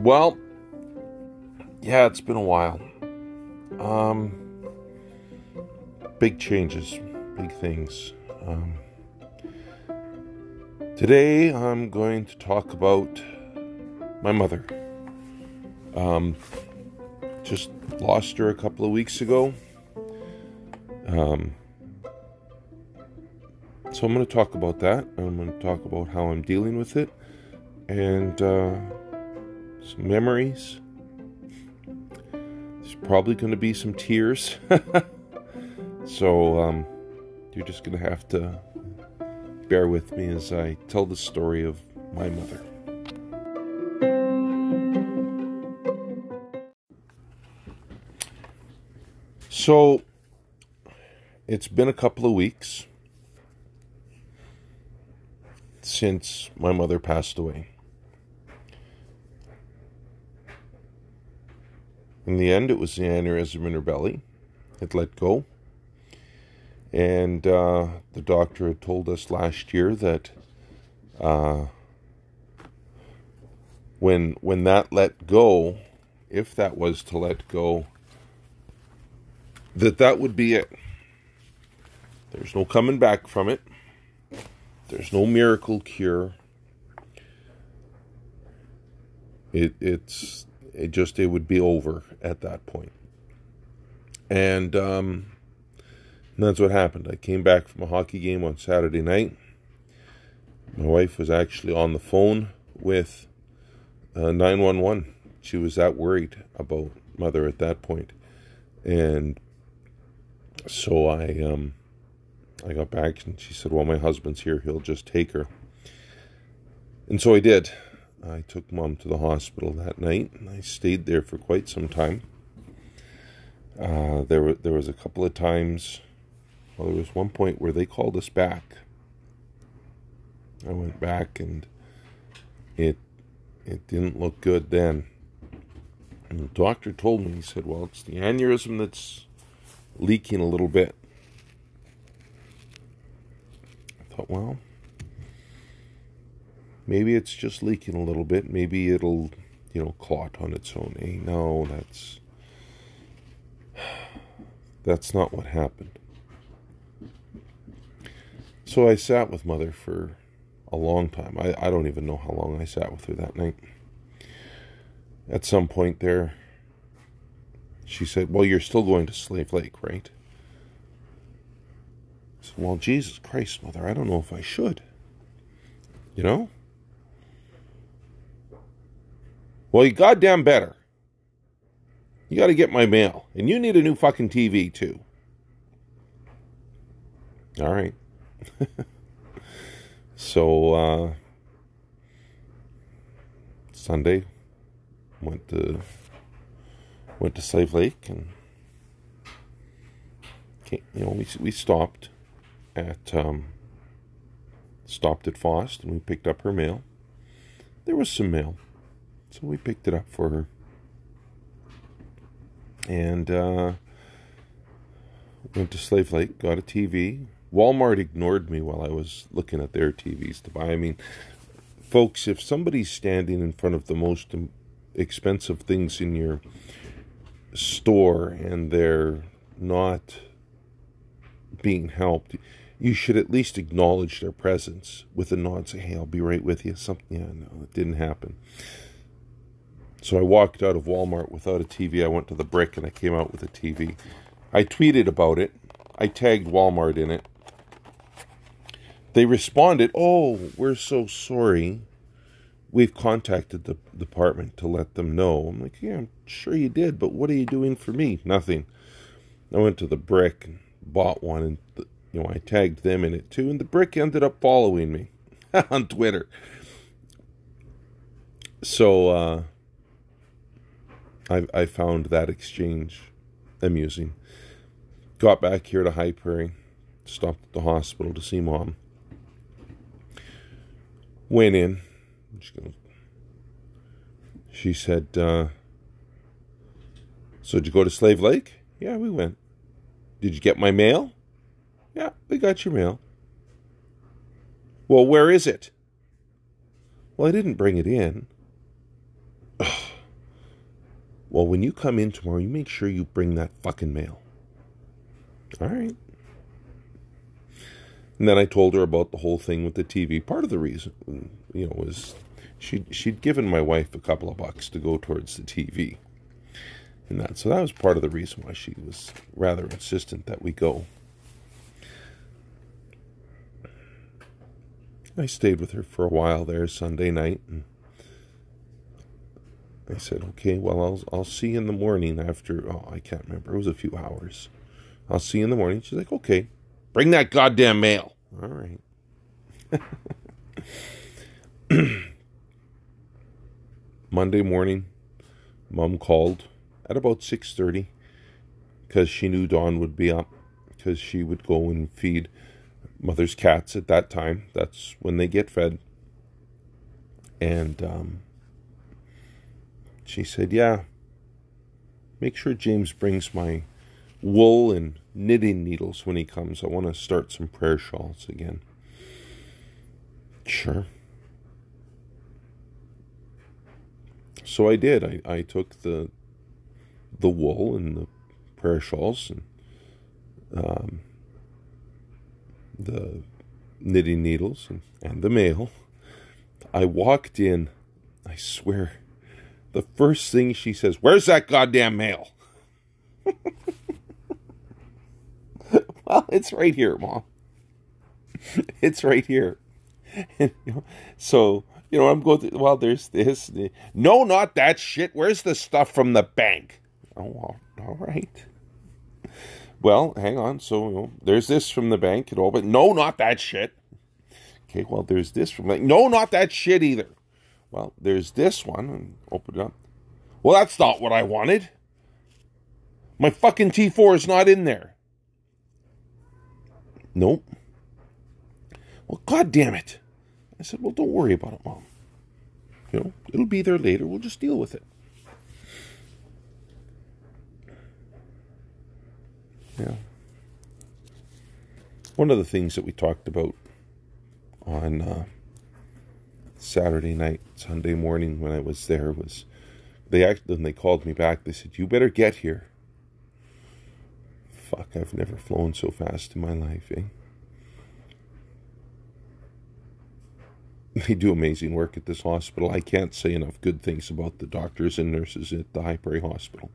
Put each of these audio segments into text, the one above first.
Well, yeah, it's been a while. Um, big changes, big things. Um, today, I'm going to talk about my mother. Um, just lost her a couple of weeks ago. Um, so I'm going to talk about that. I'm going to talk about how I'm dealing with it and uh, some memories. There's probably going to be some tears. so um, you're just going to have to bear with me as I tell the story of my mother. So it's been a couple of weeks since my mother passed away. In the end, it was the aneurysm in her belly. It let go. And uh, the doctor had told us last year that uh, when when that let go, if that was to let go, that that would be it. There's no coming back from it. There's no miracle cure. It it's it just it would be over at that point. And um, that's what happened. I came back from a hockey game on Saturday night. My wife was actually on the phone with uh, 911. She was that worried about mother at that point. And so I um, I got back and she said, Well, my husband's here. He'll just take her. And so I did. I took mom to the hospital that night and I stayed there for quite some time. Uh, there, were, there was a couple of times, well, there was one point where they called us back. I went back and it it didn't look good then. And the doctor told me, he said, Well, it's the aneurysm that's leaking a little bit. Thought, well, maybe it's just leaking a little bit. Maybe it'll, you know, clot on its own. Hey, no, that's that's not what happened. So I sat with mother for a long time. I, I don't even know how long I sat with her that night. At some point there, she said, Well, you're still going to Slave Lake, right? Well, Jesus Christ, Mother, I don't know if I should. You know? Well, you goddamn better. You got to get my mail. And you need a new fucking TV, too. All right. so, uh, Sunday, went to went to Slave Lake and you know we we stopped at um, stopped at Faust and we picked up her mail. There was some mail, so we picked it up for her. And uh, went to Slave Lake, got a TV. Walmart ignored me while I was looking at their TVs to buy. I mean, folks, if somebody's standing in front of the most expensive things in your store and they're not being helped, you should at least acknowledge their presence with a nod. Say, "Hey, I'll be right with you." Something, yeah, no, it didn't happen. So I walked out of Walmart without a TV. I went to the brick and I came out with a TV. I tweeted about it. I tagged Walmart in it. They responded, "Oh, we're so sorry. We've contacted the department to let them know." I'm like, "Yeah, I'm sure you did, but what are you doing for me? Nothing." I went to the brick and bought one, and you know, I tagged them in it too, and the brick ended up following me on Twitter. So uh, I I found that exchange amusing. Got back here to High Prairie, stopped at the hospital to see mom. Went in. She, goes, she said, uh, "So did you go to Slave Lake?" Yeah, we went. Did you get my mail? Yeah, we got your mail. Well, where is it? Well, I didn't bring it in. well, when you come in tomorrow, you make sure you bring that fucking mail. All right. And then I told her about the whole thing with the TV. Part of the reason, you know, was she she'd given my wife a couple of bucks to go towards the TV, and that so that was part of the reason why she was rather insistent that we go. I stayed with her for a while there Sunday night, and I said, "Okay, well, I'll I'll see you in the morning after." Oh, I can't remember. It was a few hours. I'll see you in the morning. She's like, "Okay, bring that goddamn mail." All right. Monday morning, Mom called at about six thirty because she knew Dawn would be up because she would go and feed mother's cats at that time. That's when they get fed. And um, she said, "Yeah, make sure James brings my wool and knitting needles when he comes. I want to start some prayer shawls again." Sure. so I did. I, I took the the wool and the prayer shawls and um, the knitting needles and, and the mail. I walked in. I swear, the first thing she says, "Where's that goddamn mail?" well, it's right here, mom. It's right here. So you know, I'm going well, there's this. No, not that shit. Where's the stuff from the bank? Oh, all right. Well, hang on. So, you know, there's this from the bank and all, but no, not that shit. Okay, well, there's this from like, no, not that shit either. Well, there's this one, and open it up. Well, that's not what I wanted. My fucking T4 is not in there. Nope. Well, god damn it. I said, Well, don't worry about it, Mom. You know, it'll be there later. We'll just deal with it. Yeah. One of the things that we talked about on uh, Saturday night, Sunday morning when I was there was they actually when they called me back, they said, You better get here. Fuck, I've never flown so fast in my life, eh? they do amazing work at this hospital. I can't say enough good things about the doctors and nurses at the High Prairie Hospital.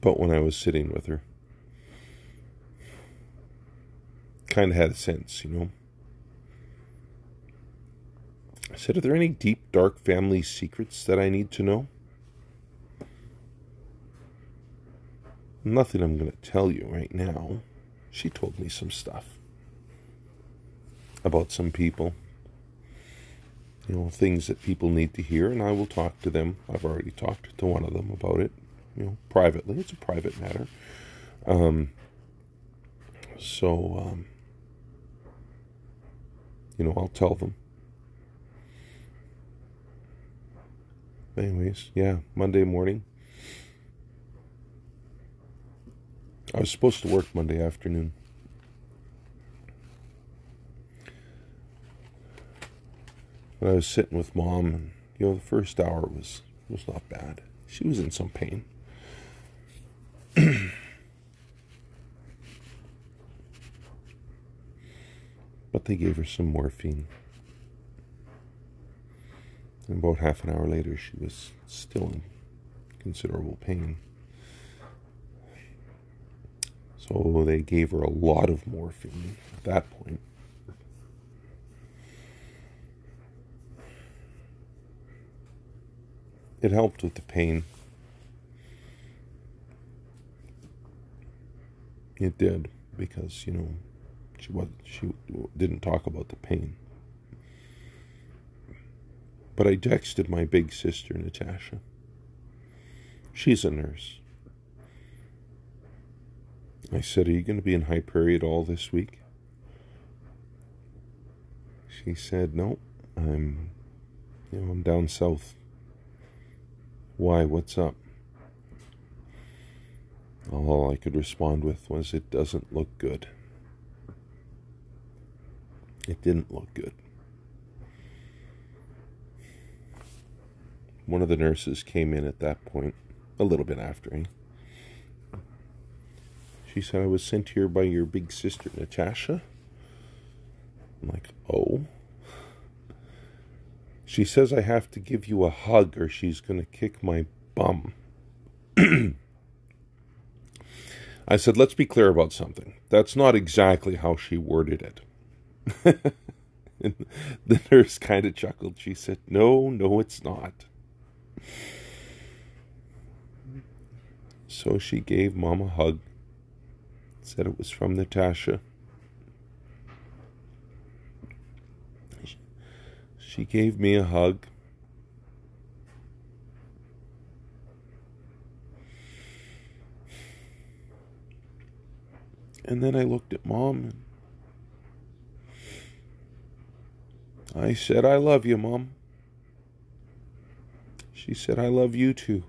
But when I was sitting with her, kind of had a sense, you know. I said, Are there any deep, dark family secrets that I need to know? Nothing I'm going to tell you right now. She told me some stuff about some people. You know, things that people need to hear, and I will talk to them. I've already talked to one of them about it, you know, privately. It's a private matter. Um, so, um, you know, I'll tell them. Anyways, yeah, Monday morning. I was supposed to work Monday afternoon. But I was sitting with mom, and you know, the first hour was was not bad. She was in some pain. but they gave her some morphine. And about half an hour later, she was still in considerable pain. So they gave her a lot of morphine at that point. it helped with the pain. It did because you know she was she didn't talk about the pain. But I texted my big sister Natasha. She's a nurse. I said, "Are you going to be in High at all this week?" She said, "No, I'm, you know, I'm down south." Why, what's up? All I could respond with was, It doesn't look good. It didn't look good. One of the nurses came in at that point, a little bit after me. She said, I was sent here by your big sister, Natasha. I'm like, oh. She says I have to give you a hug or she's going to kick my bum. I said, let's be clear about something. That's not exactly how she worded it. the nurse kind of chuckled. She said, no, no, it's not. So she gave Mom a hug, said it was from Natasha. She gave me a hug. And then I looked at mom and I said, I love you, mom. She said, I love you too.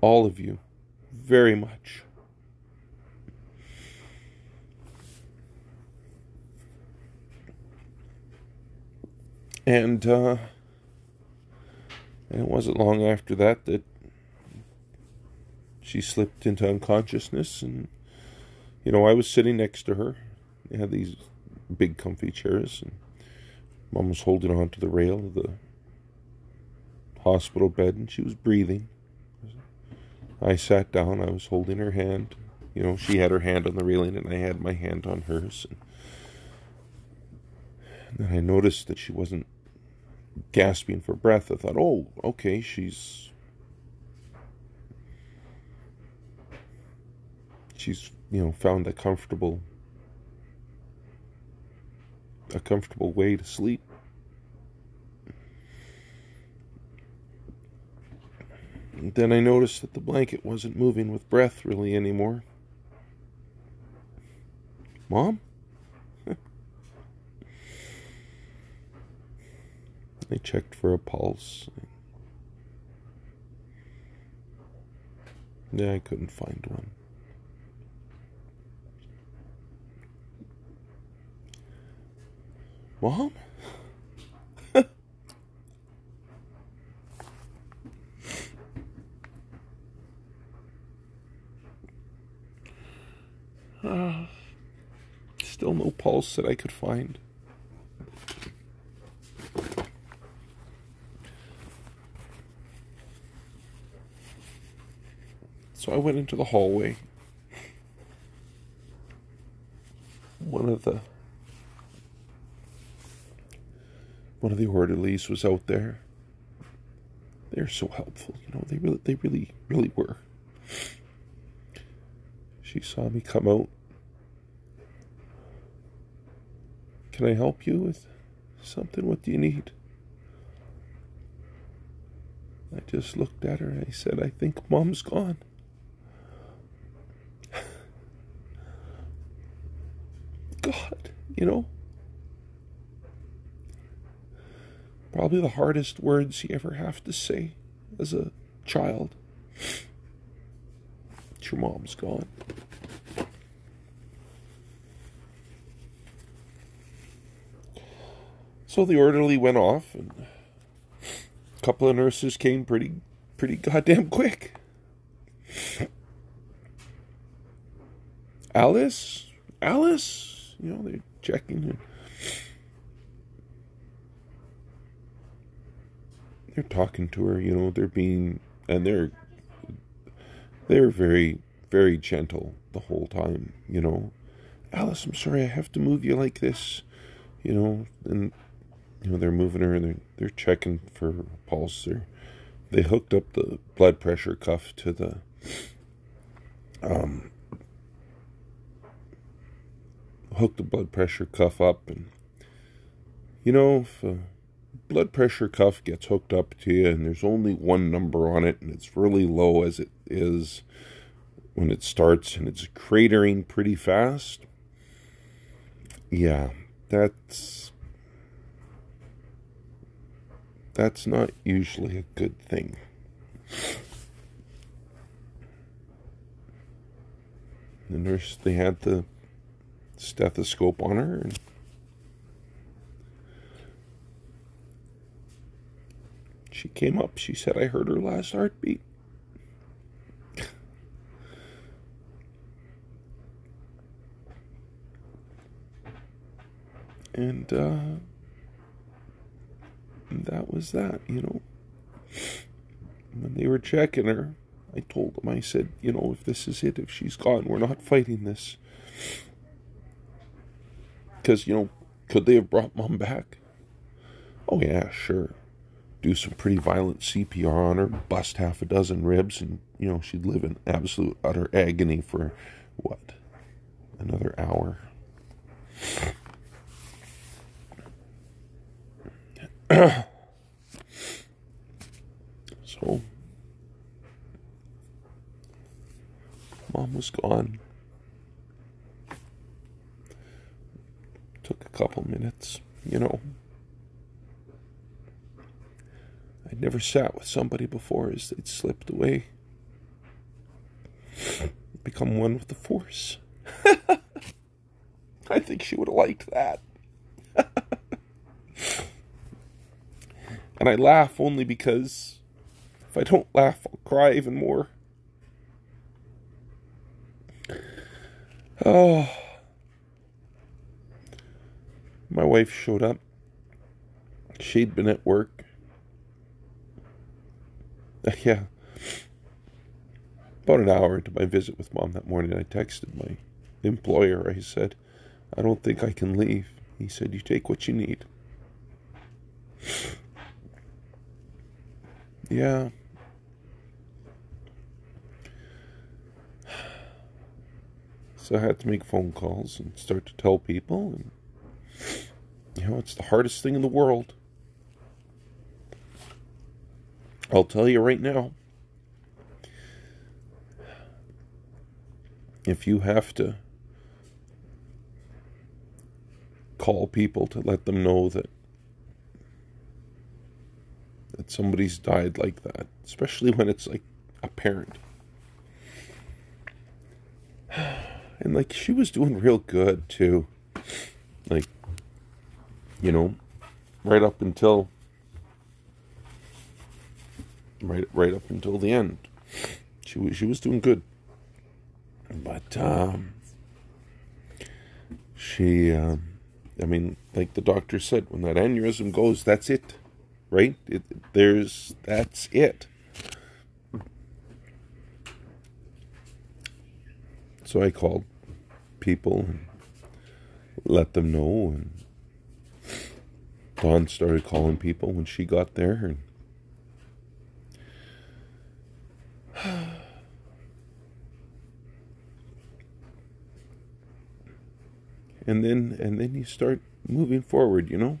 All of you. Very much. And, uh, and it wasn't long after that that she slipped into unconsciousness. And, you know, I was sitting next to her. They had these big, comfy chairs. And mom was holding on to the rail of the hospital bed and she was breathing. I sat down. I was holding her hand. You know, she had her hand on the railing and I had my hand on hers. And, then I noticed that she wasn't gasping for breath. I thought, oh, okay, she's. She's, you know, found a comfortable a comfortable way to sleep. Then I noticed that the blanket wasn't moving with breath really anymore. Mom? I checked for a pulse. Yeah, I couldn't find one. Mom? uh, still no pulse that I could find. So I went into the hallway. One of the one of the orderlies was out there. They're so helpful, you know. They really, they really, really were. She saw me come out. Can I help you with something? What do you need? I just looked at her and I said, I think mom's gone. God, you know? Probably the hardest words you ever have to say as a child. Your mom's gone. So the orderly went off, and a couple of nurses came pretty, pretty goddamn quick. Alice, Alice, you know, they're checking. They're talking to her, you know, they're being, and they're, they're very, very gentle the whole time, you know. Alice, I'm sorry, I have to move you like this, you know, and, you know, they're moving her and they're, they're checking for pulse. They're, they hooked up the blood pressure cuff to the, um, hook the blood pressure cuff up and you know if a blood pressure cuff gets hooked up to you and there's only one number on it and it's really low as it is when it starts and it's cratering pretty fast yeah that's that's not usually a good thing the nurse they had the stethoscope on her. And she came up. She said, I heard her last heartbeat. and uh, that was that, you know. When they were checking her, I told them, I said, you know, if this is it, if she's gone, we're not fighting this. Because, you know, could they have brought mom back? Oh, yeah, sure. Do some pretty violent CPR on her, bust half a dozen ribs, and, you know, she'd live in absolute utter agony for, what, another hour? so, mom was gone. Took a couple minutes, you know. I'd never sat with somebody before as they'd slipped away. Become one with the force. I think she would have liked that. and I laugh only because if I don't laugh, I'll cry even more. Oh. My wife showed up. She'd been at work. yeah. About an hour into my visit with mom that morning, I texted my employer. I said, I don't think I can leave. He said, You take what you need. Yeah. So I had to make phone calls and start to tell people. And, you know, it's the hardest thing in the world. I'll tell you right now. If you have to call people to let them know that that somebody's died like that, especially when it's like a parent. And like she was doing real good too. Like you know, right up until right right up until the end. She she was doing good. But um she um I mean, like the doctor said, when that aneurysm goes, that's it right? It, there's that's it. So I called people and let them know, and Dawn started calling people when she got there, and and then and then you start moving forward, you know.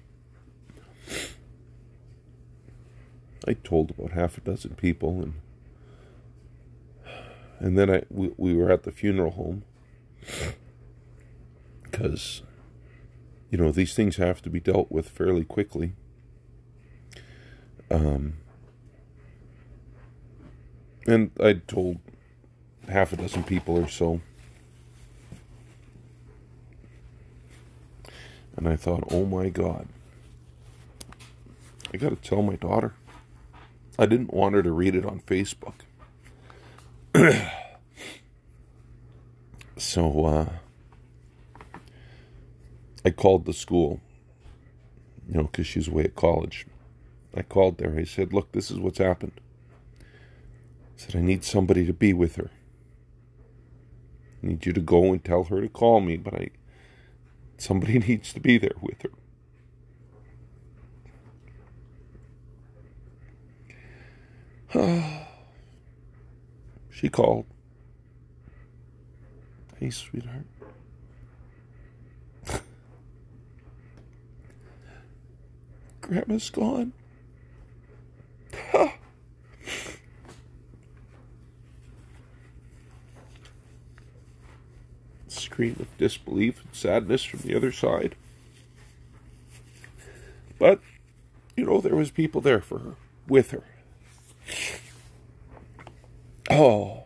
I told about half a dozen people, and and then I we, we were at the funeral home because you know these things have to be dealt with fairly quickly. Um, and I told half a dozen people or so. And I thought, oh my God, I got to tell my daughter. I didn't want her to read it on Facebook. so uh, I called the school, you know, because she's away at college. I called there. I said, Look, this is what's happened. I said, I need somebody to be with her. I need you to go and tell her to call me, but I somebody needs to be there with her. she called. Hey, sweetheart. Grandma's gone. screen with disbelief and sadness from the other side. But, you know, there was people there for her, with her. Oh.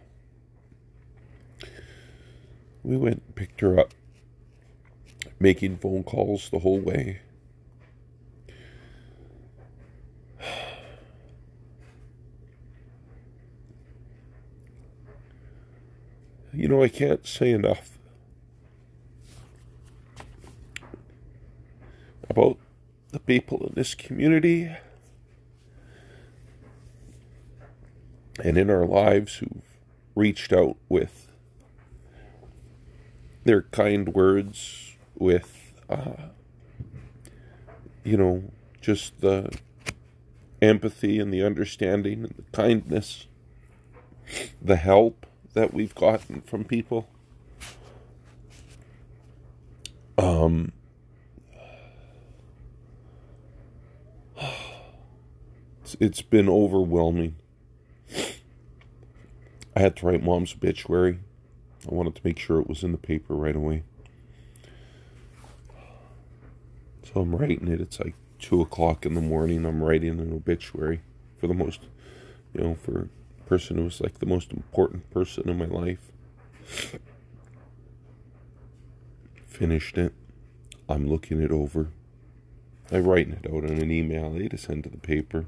We went and picked her up, making phone calls the whole way. you know, I can't say enough people in this community and in our lives who've reached out with their kind words, with, uh, you know, just the empathy and the understanding and the kindness, the help that we've gotten from people. Um, it's, been overwhelming. I had to write mom's obituary. I wanted to make sure it was in the paper right away. So I'm writing it. It's like two o'clock in the morning. I'm writing an obituary for the most, you know, for a person who was like the most important person in my life. Finished it. I'm looking it over. I'm writing it out in an email I to send to the paper.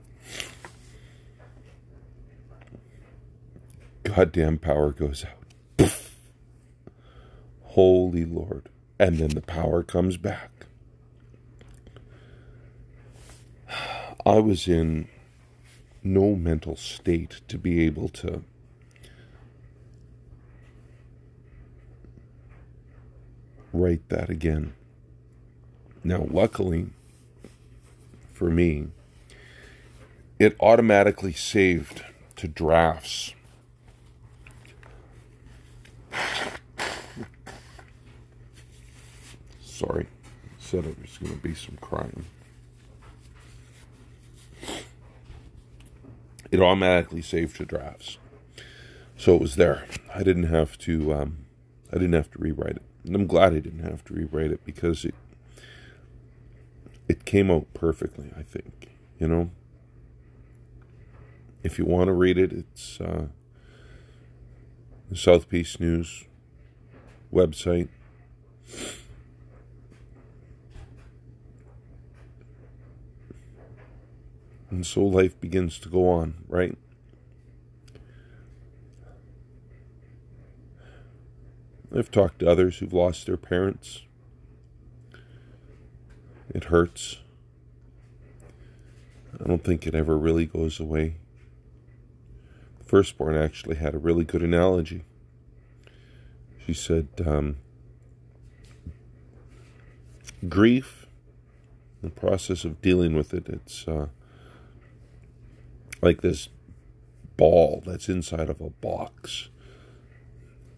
goddamn power goes out. Holy Lord. And then the power comes back. I was in no mental state to be able to write that again. Now, luckily for me, it automatically saved to drafts Sorry. Said it was going to be some crying. It automatically saved to drafts. So it was there. I didn't have to um, I didn't have to rewrite it. And I'm glad I didn't have to rewrite it because it it came out perfectly, I think. You know? If you want to read it, it's uh, the South Peace News website. And so life begins to go on, right? I've talked to others who've lost their parents. It hurts. I don't think it ever really goes away. The firstborn actually had a really good analogy. She said, um, grief, the process of dealing with it, it's uh, like this ball that's inside of a box.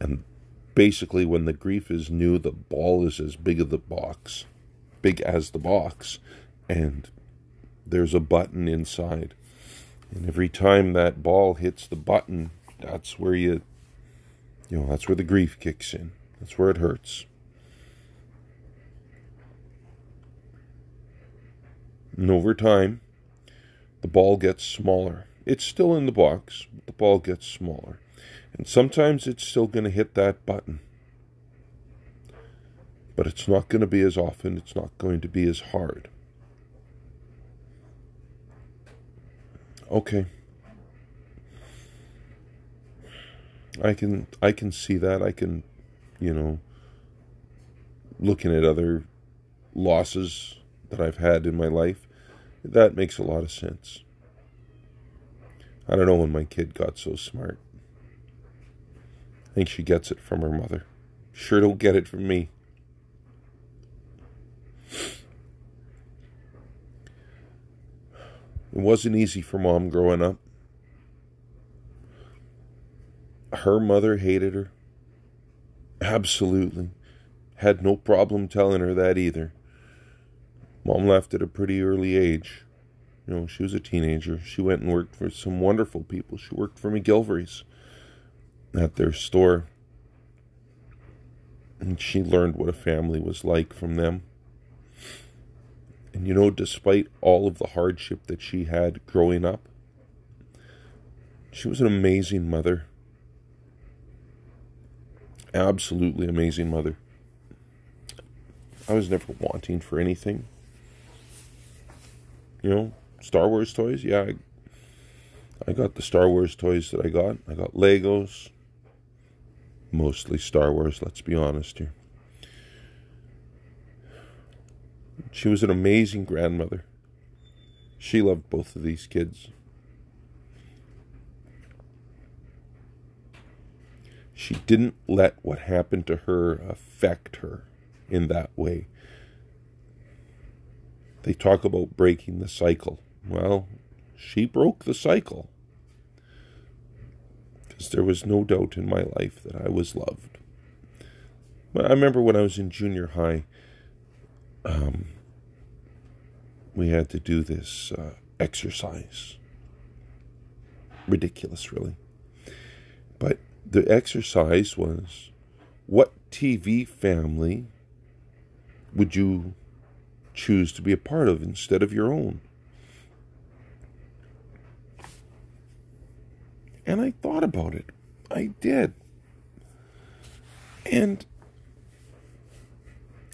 And basically, when the grief is new, the ball is as big as the box, big as the box, and there's a button inside. And every time that ball hits the button, that's where you, you know, that's where the grief kicks in. That's where it hurts. And over time, the ball gets smaller. It's still in the box, but the ball gets smaller. And sometimes it's still going to hit that button. But it's not going to be as often, it's not going to be as hard. Okay. I can I can see that. I can, you know, looking at other losses that I've had in my life, that makes a lot of sense. I don't know when my kid got so smart. I think she gets it from her mother. Sure don't get it from me. It wasn't easy for mom growing up. Her mother hated her. Absolutely. Had no problem telling her that either. Mom left at a pretty early age. You know, she was a teenager. She went and worked for some wonderful people. She worked for McGilvery's at their store. And she learned what a family was like from them. And you know, despite all of the hardship that she had growing up, she was an amazing mother. Absolutely amazing mother. I was never wanting for anything. You know, Star Wars toys, yeah, I, I got the Star Wars toys that I got. I got Legos. Mostly Star Wars, let's be honest here. She was an amazing grandmother. She loved both of these kids. She didn't let what happened to her affect her in that way. They talk about breaking the cycle. Well, she broke the cycle. Because there was no doubt in my life that I was loved. But I remember when I was in junior high, um, we had to do this uh, exercise. Ridiculous, really. But the exercise was what TV family would you choose to be a part of instead of your own? And I thought about it. I did. And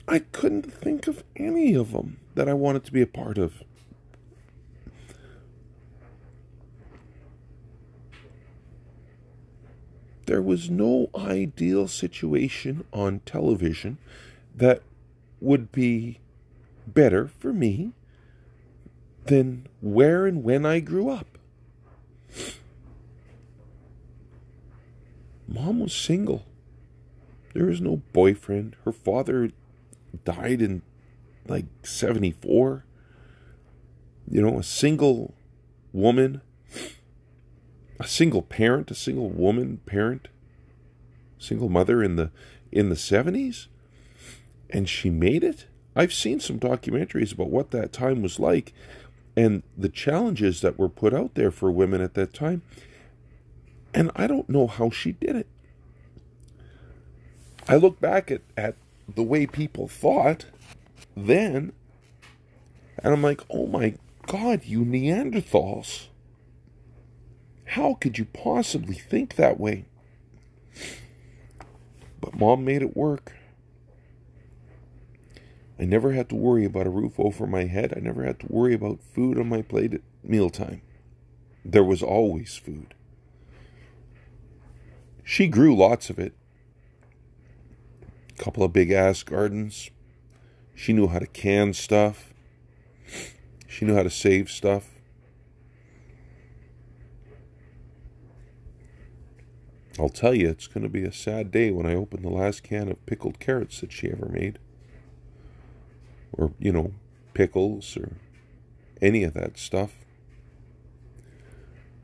I couldn't think of any of them that I wanted to be a part of. there was no ideal situation on television that would be better for me than where and when I grew up. Mom was single. There was no boyfriend. Her father died in like 74. You know, a single woman a single parent, a single woman parent, single mother in the in the 70s and she made it. I've seen some documentaries about what that time was like and the challenges that were put out there for women at that time. And I don't know how she did it. I look back at, at the way people thought then, and I'm like, oh my God, you Neanderthals. How could you possibly think that way? But mom made it work. I never had to worry about a roof over my head. I never had to worry about food on my plate at mealtime. There was always food. She grew lots of it. A couple of big ass gardens. She knew how to can stuff. She knew how to save stuff. I'll tell you, it's going to be a sad day when I open the last can of pickled carrots that she ever made. Or, you know, pickles or any of that stuff.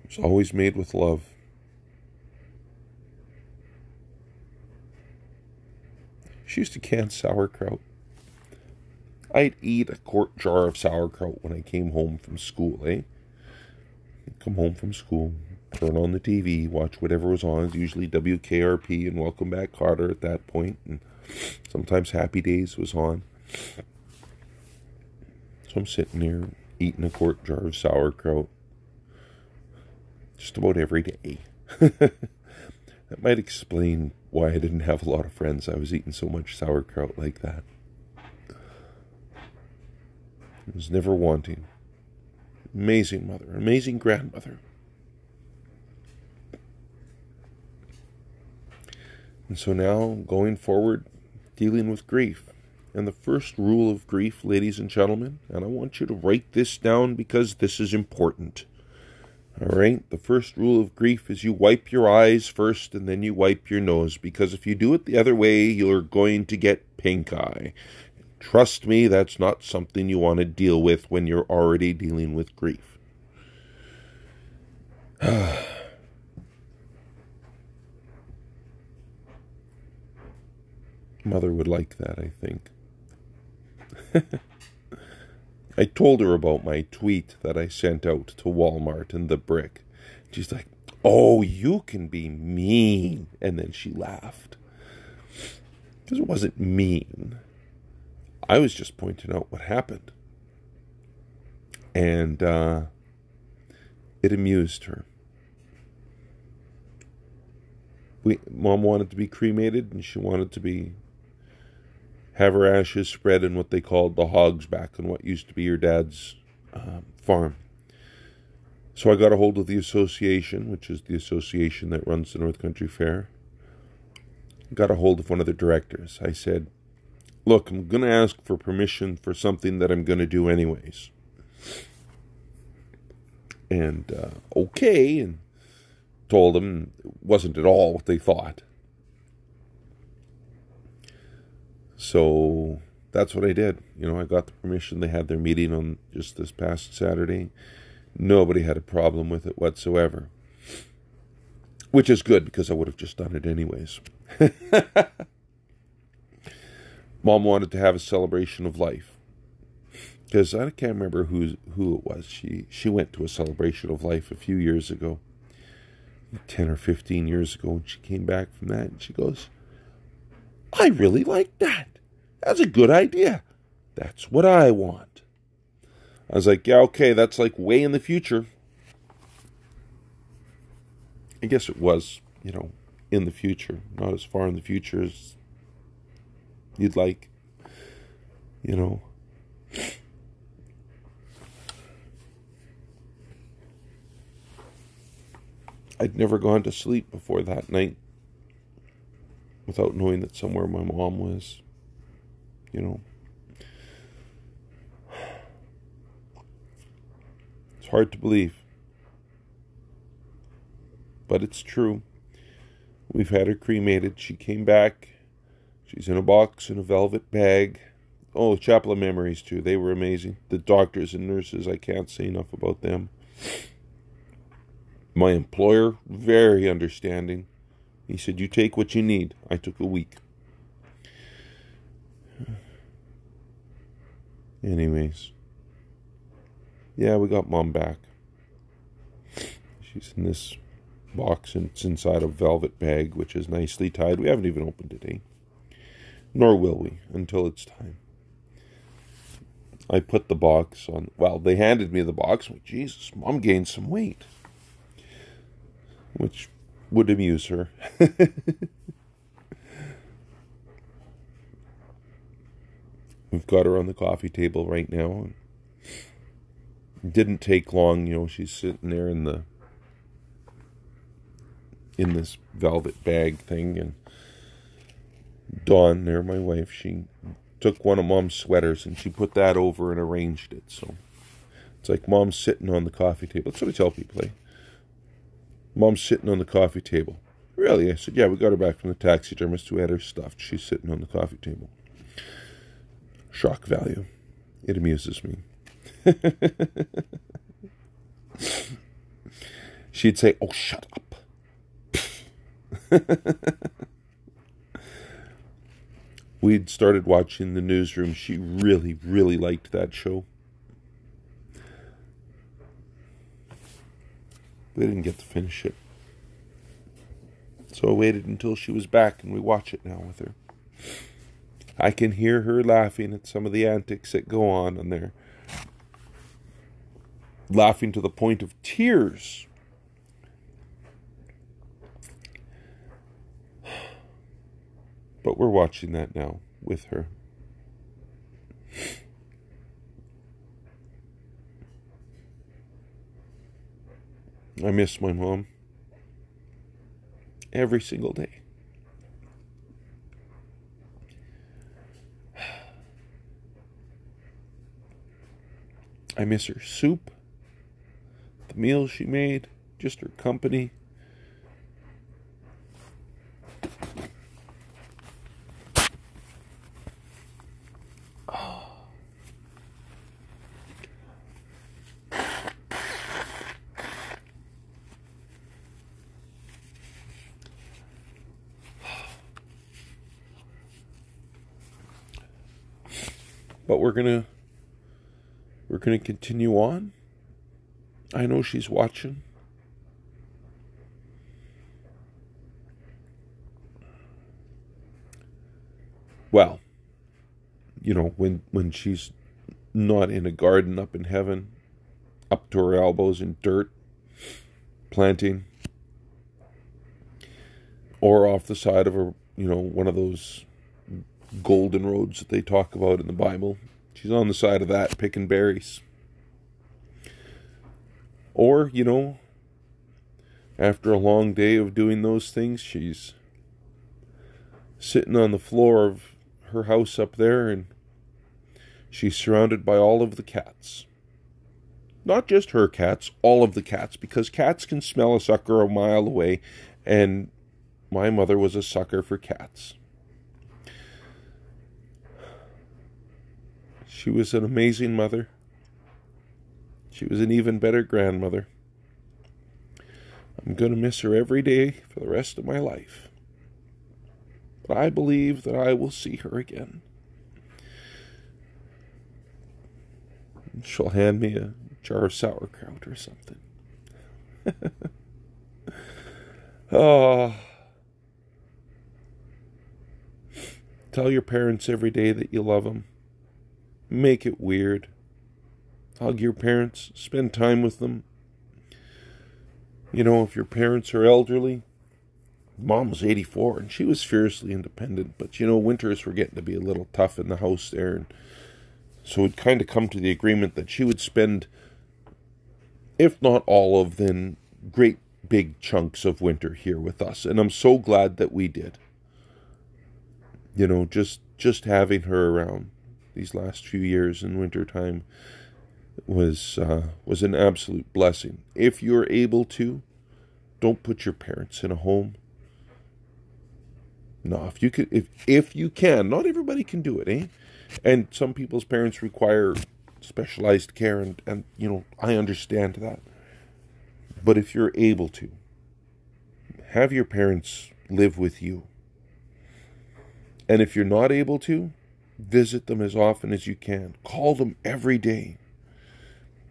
It's always made with love. She used to can sauerkraut. I'd eat a quart jar of sauerkraut when I came home from school, eh? Come home from school, turn on the TV, watch whatever was on. It's usually WKRP and Welcome Back Kotter at that point, and sometimes Happy Days was on. So I'm sitting there eating a quart jar of sauerkraut just about every day. that might explain why I didn't have a lot of friends. I was eating so much sauerkraut like that. Was never wanting. Amazing mother, amazing grandmother. And so now, going forward, dealing with grief. And the first rule of grief, ladies and gentlemen, and I want you to write this down because this is important. All right? The first rule of grief is you wipe your eyes first and then you wipe your nose because if you do it the other way, you're going to get pink eye. Trust me, that's not something you want to deal with when you're already dealing with grief. Mother would like that, I think. I told her about my tweet that I sent out to Walmart and the brick. She's like, Oh, you can be mean. And then she laughed. Because it wasn't mean. I was just pointing out what happened. And uh, it amused her. We, Mom wanted to be cremated and she wanted to be have her ashes spread in what they called the hogs back on what used to be your dad's um, farm. So I got a hold of the association, which is the association that runs the North Country Fair. got a hold of one of the directors. I said, Look, I'm going to ask for permission for something that I'm going to do anyways. And uh, okay, and told them it wasn't at all what they thought. So that's what I did. You know, I got the permission. They had their meeting on just this past Saturday. Nobody had a problem with it whatsoever. Which is good because I would have just done it anyways. Mom wanted to have a celebration of life. Because I can't remember who who it was. She she went to a celebration of life a few years ago. 10 or 15 years ago and she came back from that and she goes, I really like that. That's a good idea. That's what I want. I was like, yeah, okay, that's like way in the future. I guess it was, you know, in the future, not as far in the future as you'd like, you know. I'd never gone to sleep before that night without knowing that somewhere my mom was, you know. It's hard to believe. But it's true. We've had her cremated. She came back. She's in a box in a velvet bag. Oh, Chapel of Memories, too. They were amazing. The doctors and nurses, I can't say enough about them. My employer, very understanding. He said, You take what you need. I took a week. Anyways, yeah, we got mom back. She's in this box and it's inside a velvet bag, which is nicely tied. We haven't even opened it, eh? Nor will we until it's time. I put the box on. Well, they handed me the box. Jesus, mom gained some weight which would amuse her. We've got her on the coffee table right now. It didn't take long, you know, she's sitting there in the in this velvet bag thing and Dawn there, my wife, she took one of mom's sweaters and she put that over and arranged it. So it's like mom's sitting on the coffee table. That's what I tell people. Eh? Mom's sitting on the coffee table. Really? I said, Yeah, we got her back from the taxidermist who had her stuffed. She's sitting on the coffee table. Shock value. It amuses me. She'd say, Oh, shut up. We'd started watching the newsroom. She really, really liked that show. We didn't get to finish it. So I waited until she was back and we watch it now with her. I can hear her laughing at some of the antics that go on in there. Laughing to the point of tears. But we're watching that now with her. I miss my mom every single day. I miss her soup, the meals she made, just her company. But we're gonna we're gonna continue on. I know she's watching. Well, you know, when when she's not in a garden up in heaven, up to her elbows in dirt, planting, or off the side of a you know one of those golden roads that they talk about in the Bible. She's on the side of that picking berries. Or, you know, after a long day of doing those things, she's sitting on the floor of her house up there, and she's surrounded by all of the cats. Not just her cats, all of the cats, because cats can smell a sucker a mile away, and my mother was a sucker for cats. She was an amazing mother. She was an even better grandmother. I'm going to miss her every day for the rest of my life. But I believe that I will see her again. She'll hand me a jar of sauerkraut or something. oh. Tell your parents every day that you love them. Make it weird. Hug your parents. Spend time with them. You know, if your parents are elderly, mom was 84 and she was fiercely independent, but you know, winters were getting to be a little tough in the house there. And so we'd kind of come to the agreement that she would spend, if not all of then great big chunks of winter here with us. And I'm so glad that we did. You know, just just having her around these last few years in wintertime was uh, was an absolute blessing. If you're able to, don't put your parents in a home. No, if you could, if if you can, not everybody can do it, eh? And some people's parents require specialized care, and and you know I understand that. But if you're able to, have your parents live with you. And if you're not able to, visit them as often as you can. Call them every day.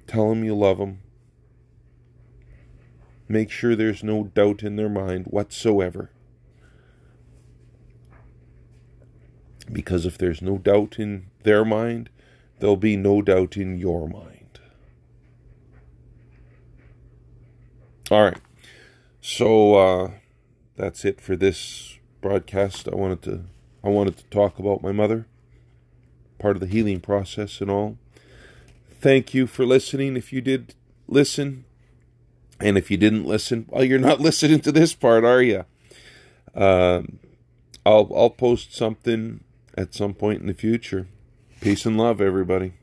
Tell them you love them. Make sure there's no doubt in their mind whatsoever. Because if there's no doubt in their mind, there'll be no doubt in your mind. All right. So uh, that's it for this broadcast. I wanted to I wanted to talk about my mother, part of the healing process and all. Thank you for listening. If you did listen, and if you didn't listen, well, you're not listening to this part, are you? Um, I'll I'll post something at some point in the future. Peace and love, everybody.